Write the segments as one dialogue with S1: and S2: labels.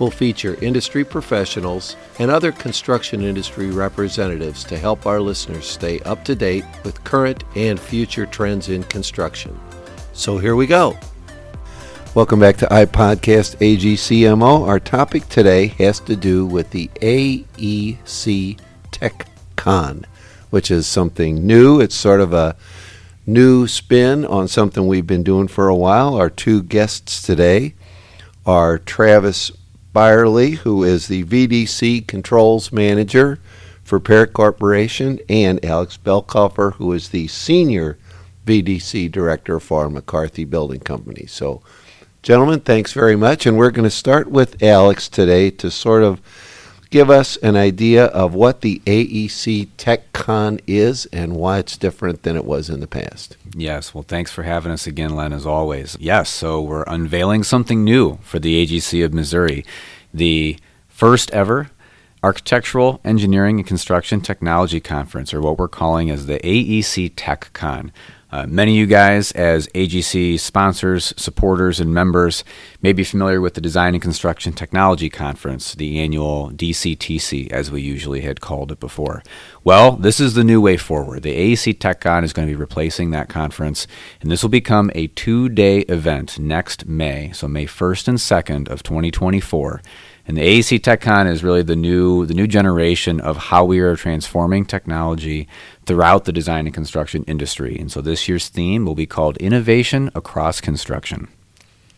S1: We'll feature industry professionals and other construction industry representatives to help our listeners stay up to date with current and future trends in construction. So here we go. Welcome back to iPodcast AGCMO. Our topic today has to do with the AEC Tech Con, which is something new. It's sort of a new spin on something we've been doing for a while. Our two guests today are Travis Byerley, who is the VDC Controls Manager for PARIC Corporation, and Alex Belkofer, who is the Senior VDC Director for McCarthy Building Company. So Gentlemen, thanks very much. And we're going to start with Alex today to sort of give us an idea of what the AEC TechCon is and why it's different than it was in the past.
S2: Yes, well, thanks for having us again, Len, as always. Yes, so we're unveiling something new for the AGC of Missouri the first ever Architectural Engineering and Construction Technology Conference, or what we're calling as the AEC TechCon. Uh, many of you guys, as AGC sponsors, supporters, and members, may be familiar with the Design and Construction Technology Conference, the annual DCTC, as we usually had called it before. Well, this is the new way forward. The AEC TechCon is going to be replacing that conference, and this will become a two day event next May, so May 1st and 2nd of 2024. And the AEC TechCon is really the new the new generation of how we are transforming technology throughout the design and construction industry. And so this year's theme will be called Innovation Across Construction.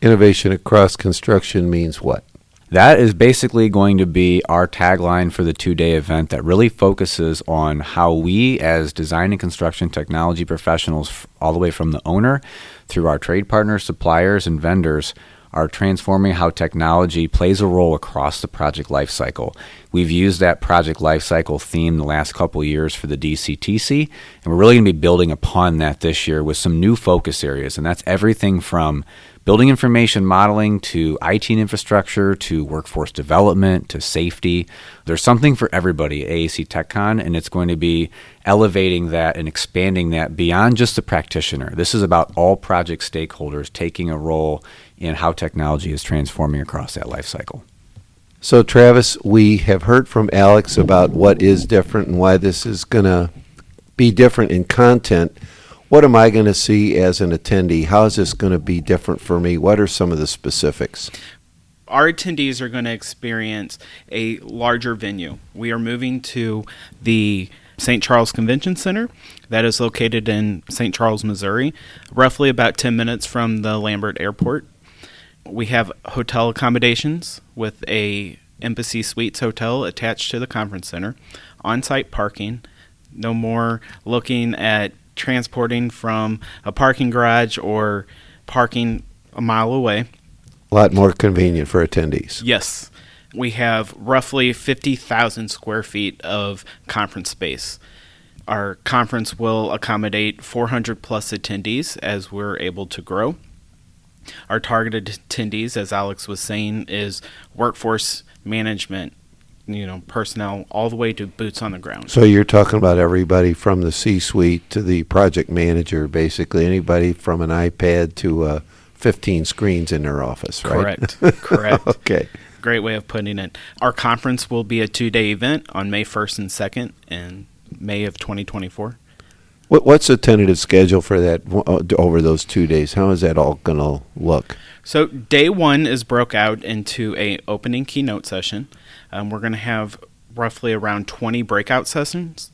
S1: Innovation across construction means what?
S2: That is basically going to be our tagline for the two day event that really focuses on how we, as design and construction technology professionals, all the way from the owner through our trade partners, suppliers, and vendors, are transforming how technology plays a role across the project lifecycle. We've used that project lifecycle theme the last couple years for the DCTC, and we're really going to be building upon that this year with some new focus areas, and that's everything from building information modeling to IT infrastructure to workforce development to safety. There's something for everybody at AEC TechCon, and it's going to be elevating that and expanding that beyond just the practitioner. This is about all project stakeholders taking a role in how technology is transforming across that life cycle.
S1: So, Travis, we have heard from Alex about what is different and why this is going to be different in content. What am I going to see as an attendee? How is this going to be different for me? What are some of the specifics?
S3: Our attendees are going to experience a larger venue. We are moving to the St. Charles Convention Center that is located in St. Charles, Missouri, roughly about 10 minutes from the Lambert Airport. We have hotel accommodations with a Embassy Suites hotel attached to the conference center, on-site parking, no more looking at transporting from a parking garage or parking a mile away.
S1: A lot more convenient for attendees.
S3: Yes. We have roughly 50,000 square feet of conference space. Our conference will accommodate 400 plus attendees as we're able to grow. Our targeted attendees, as Alex was saying, is workforce management, you know, personnel, all the way to boots on the ground.
S1: So you're talking about everybody from the C-suite to the project manager, basically anybody from an iPad to uh, 15 screens in their office,
S3: right? Correct. Correct.
S1: okay.
S3: Great way of putting it. Our conference will be a two-day event on May 1st and 2nd in May of 2024.
S1: What, what's the tentative schedule for that uh, over those two days? How is that all going to look?
S3: So day one is broke out into a opening keynote session. Um, we're going to have roughly around 20 breakout sessions.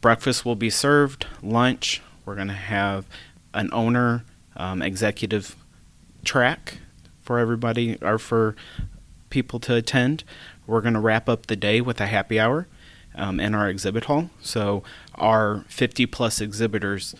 S3: Breakfast will be served. Lunch. We're going to have an owner um, executive track for everybody or for people to attend. We're going to wrap up the day with a happy hour um, in our exhibit hall. So our 50 plus exhibitors,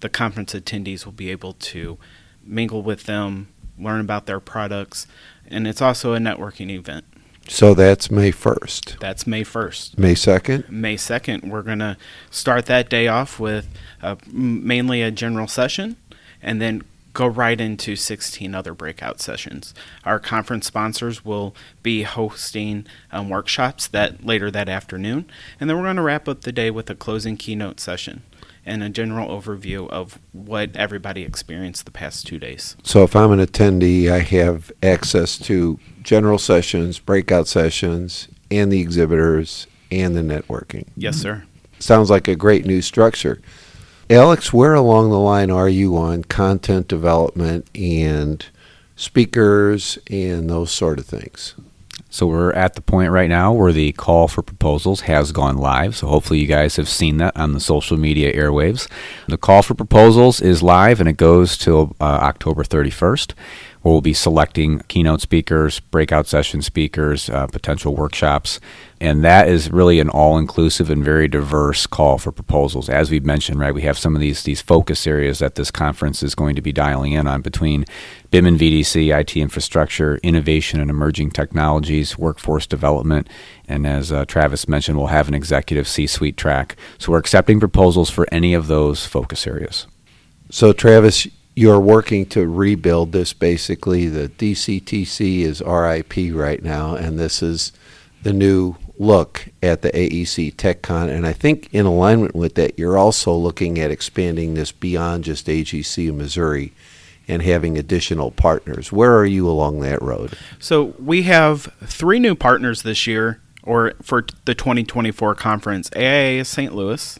S3: the conference attendees will be able to mingle with them, learn about their products, and it's also a networking event.
S1: So that's May 1st.
S3: That's May 1st.
S1: May 2nd?
S3: May 2nd, we're going to start that day off with uh, mainly a general session and then go right into 16 other breakout sessions. Our conference sponsors will be hosting um, workshops that later that afternoon, and then we're going to wrap up the day with a closing keynote session and a general overview of what everybody experienced the past two days.
S1: So if I'm an attendee, I have access to general sessions, breakout sessions, and the exhibitors and the networking.
S3: Yes, sir.
S1: Sounds like a great new structure. Alex, where along the line are you on content development and speakers and those sort of things?
S2: So we're at the point right now where the call for proposals has gone live. So hopefully you guys have seen that on the social media airwaves. The call for proposals is live and it goes till uh, October 31st where we'll be selecting keynote speakers, breakout session speakers, uh, potential workshops. And that is really an all inclusive and very diverse call for proposals. As we've mentioned, right, we have some of these, these focus areas that this conference is going to be dialing in on between BIM and VDC, IT infrastructure, innovation and emerging technologies, workforce development. And as uh, Travis mentioned, we'll have an executive C suite track. So we're accepting proposals for any of those focus areas.
S1: So, Travis, you're working to rebuild this basically. The DCTC is RIP right now, and this is the new look at the AEC TechCon. And I think in alignment with that, you're also looking at expanding this beyond just AGC Missouri and having additional partners. Where are you along that road?
S3: So we have three new partners this year, or for the 2024 conference. AIA St. Louis,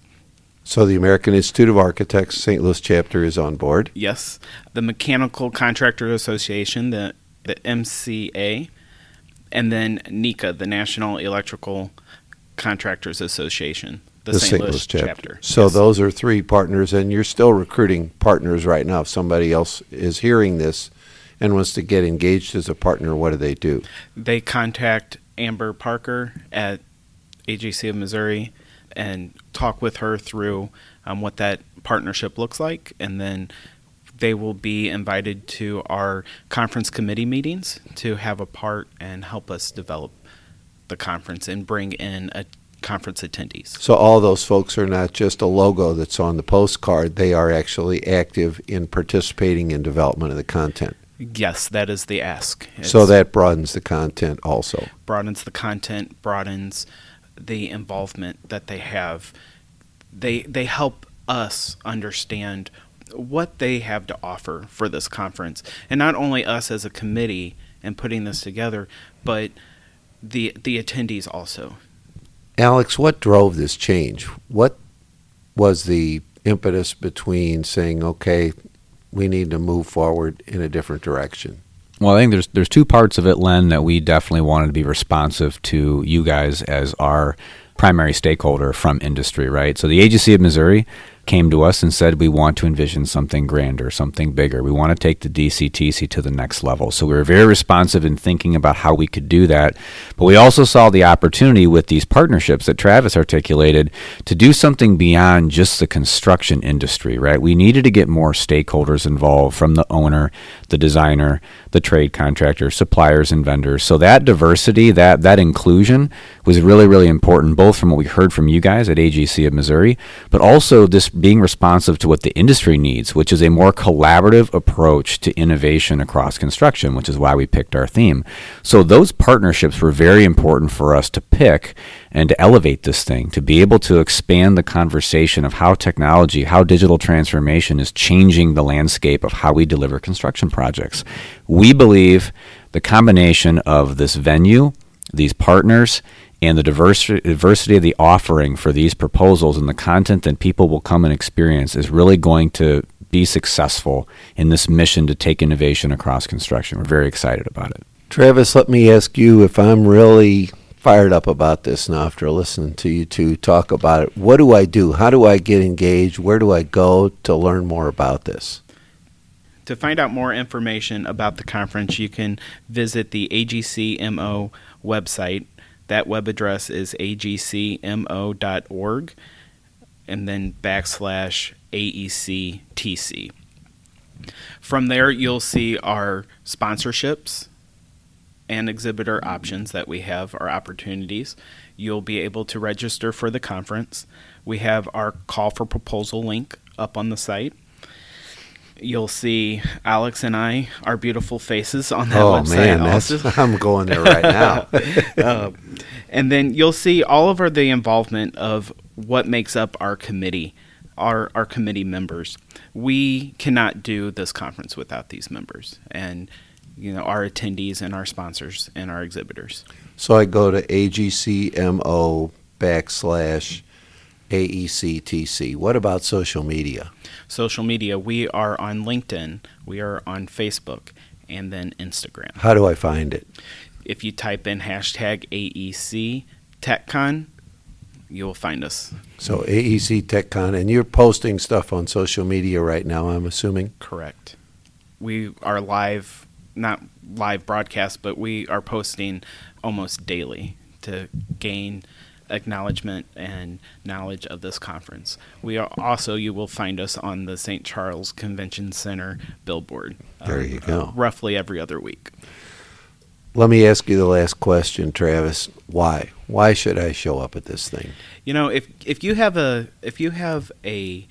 S1: so the American Institute of Architects St. Louis chapter is on board.
S3: Yes, the Mechanical Contractor Association, the the MCA, and then NECA, the National Electrical Contractors Association, the,
S1: the
S3: St.
S1: St.
S3: Louis,
S1: Louis chapter.
S3: chapter.
S1: So
S3: Yes.
S1: those are three partners, and you're still recruiting partners right now. If somebody else is hearing this and wants to get engaged as a partner, what do they do?
S3: they contact Amber Parker at AGC of Missouri and talk with her through um, what that partnership looks like, and then they will be invited to our conference committee meetings to have a part and help us develop the conference and bring in a conference attendees.
S1: So all those folks are not just a logo that's on the postcard; they are actually active in participating in development of the content.
S3: Yes, that is the ask.
S1: so that broadens the content also.
S3: broadens the content, broadens the involvement that they have. They they help us understand what they have to offer for this conference, and not only us as a committee and putting this together, but the the attendees also.
S1: Alex, what drove this change? What was the impetus between saying, "Okay, we need to move forward in a different direction"?
S2: Well, I think there's there's two parts of it, Len, that we definitely wanted to be responsive to you guys as our primary stakeholder from industry, right? So the AGC of Missouri came to us and said we want to envision something grander, something bigger. We want to take the DCTC to the next level. So we were very responsive in thinking about how we could do that. But we also saw the opportunity with these partnerships that Travis articulated to do something beyond just the construction industry, right? We needed to get more stakeholders involved from the owner, the designer, the trade contractor, suppliers and vendors. So that diversity, that that inclusion was really really important both from what we heard from you guys at AGC of Missouri, but also this being responsive to what the industry needs, which is a more collaborative approach to innovation across construction, which is why we picked our theme. So those partnerships were very important for us to pick and to elevate this thing, to be able to expand the conversation of how technology, how digital transformation is changing the landscape of how we deliver construction projects. We believe the combination of this venue, these partners, and the diversity, diversity of the offering for these proposals and the content that people will come and experience is really going to be successful in this mission to take innovation across construction. We're very excited about it.
S1: Travis, let me ask you if I'm really fired up about this now after listening to you two talk about it. What do I do? How do I get engaged? Where do I go to learn more about this?
S3: To find out more information about the conference, you can visit the AGCMO website. That web address is agcmo.org and then backslash AECTC. From there, you'll see our sponsorships and exhibitor options that we have, our opportunities. You'll be able to register for the conference. We have our call for proposal link up on the site. You'll see Alex and I, our beautiful faces on that
S1: oh
S3: website.
S1: man, that's. I'm going there right now.
S3: Uh, and then you'll see all of our, the involvement of what makes up our committee, our our committee members. We cannot do this conference without these members, and you know our attendees and our sponsors and our exhibitors.
S1: so I go to AGCMO backslash AECTC. What about social media?
S3: Social media, we are on LinkedIn, we are on Facebook, and then Instagram.
S1: How do I find it?
S3: If you type in hashtag AEC TechCon, you will find us.
S1: So AEC TechCon, and you're posting stuff on social media right now. I'm assuming.
S3: Correct. We are live, not live broadcast, but we are posting almost daily to gain acknowledgement and knowledge of this conference. We are also, you will find us on the St. Charles Convention Center billboard.
S1: There
S3: uh,
S1: you go.
S3: uh, roughly every other week.
S1: Let me ask you the last question, Travis. Why? Why should I show up at this thing?
S3: You know, if if you have a if you have a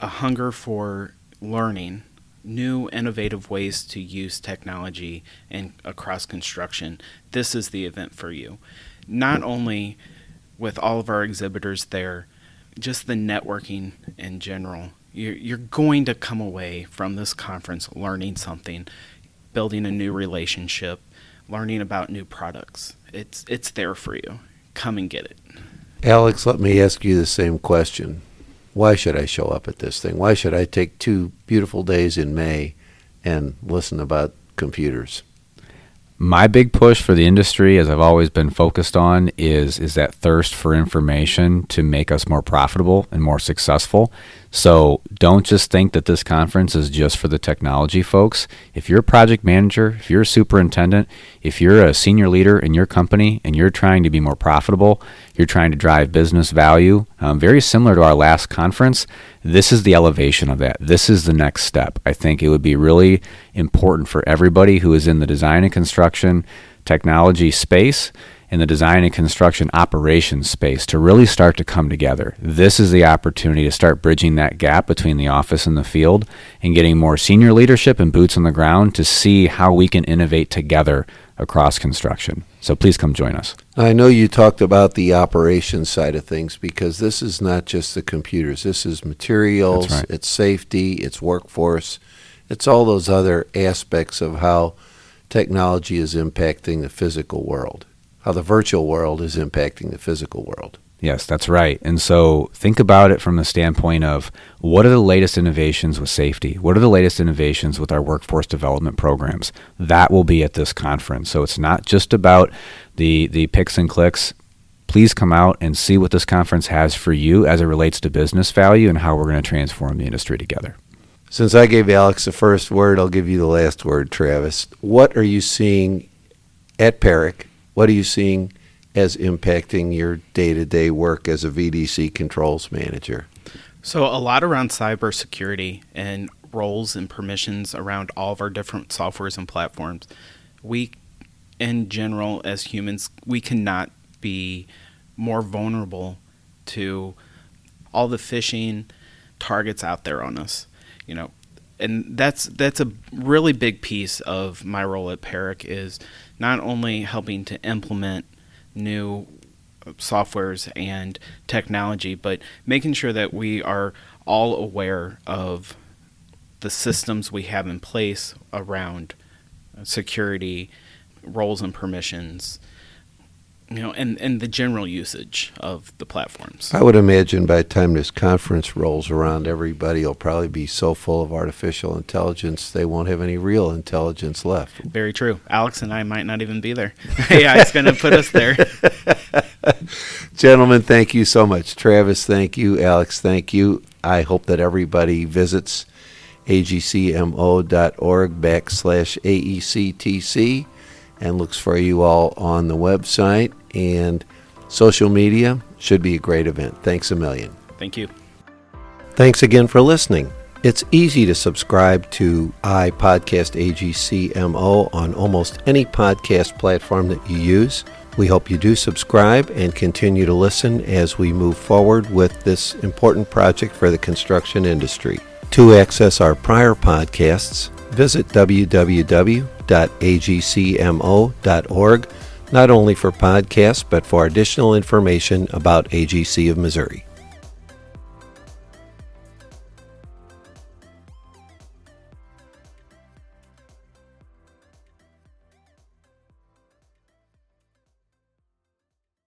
S3: a hunger for learning new innovative ways to use technology and across construction, this is the event for you. Not only with all of our exhibitors there, just the networking in general. You're, you're going to come away from this conference learning something, building a new relationship, learning about new products. It's it's there for you. Come and get it.
S1: Alex, let me ask you the same question. Why should I show up at this thing? Why should I take two beautiful days in May and listen about computers?
S2: My big push for the industry, as I've always been focused on, is is that thirst for information to make us more profitable and more successful. So don't just think that this conference is just for the technology folks. If you're a project manager, if you're a superintendent, if you're a senior leader in your company and you're trying to be more profitable, you're trying to drive business value, um, very similar to our last conference, this is the elevation of that. This is the next step. I think it would be really important for everybody who is in the design and construction technology space and the design and construction operations space to really start to come together. This is the opportunity to start bridging that gap between the office and the field and getting more senior leadership and boots on the ground to see how we can innovate together across construction. So please come join us.
S1: I know you talked about the operations side of things because this is not just the computers. This is materials,
S2: right.
S1: it's safety, it's workforce, it's all those other aspects of how technology is impacting the physical world, how the virtual world is impacting the physical world.
S2: Yes, that's right. And so think about it from the standpoint of what are the latest innovations with safety? What are the latest innovations with our workforce development programs? That will be at this conference. So it's not just about the the picks and clicks. Please come out and see what this conference has for you as it relates to business value and how we're going to transform the industry together.
S1: Since I gave Alex the first word, I'll give you the last word, Travis. What are you seeing at PARIC? What are you seeing as impacting your day to day work as a VDC controls manager?
S3: So a lot around cybersecurity and roles and permissions around all of our different softwares and platforms. We, in general, as humans, we cannot be more vulnerable to all the phishing targets out there on us. You know, and that's that's a really big piece of my role at PARIC is not only helping to implement new softwares and technology, but making sure that we are all aware of the systems we have in place around security, roles and permissions, you know, and, and the general usage of the platforms.
S1: I would imagine by the time this conference rolls around, everybody will probably be so full of artificial intelligence they won't have any real intelligence left.
S3: Very true. Alex and I might not even be there. yeah, it's going to put us there.
S1: Gentlemen, thank you so much. Travis, thank you. Alex, thank you. I hope that everybody visits agcmo.org backslash AECTC and looks for you all on the website and social media. Should be a great event. Thanks a million.
S3: Thank you.
S1: Thanks again for listening. It's easy to subscribe to iPodcast AGCMO on almost any podcast platform that you use. We hope you do subscribe and continue to listen as we move forward with this important project for the construction industry. To access our prior podcasts, visit www.agcmo.org, not only for podcasts, but for additional information about AGC of Missouri.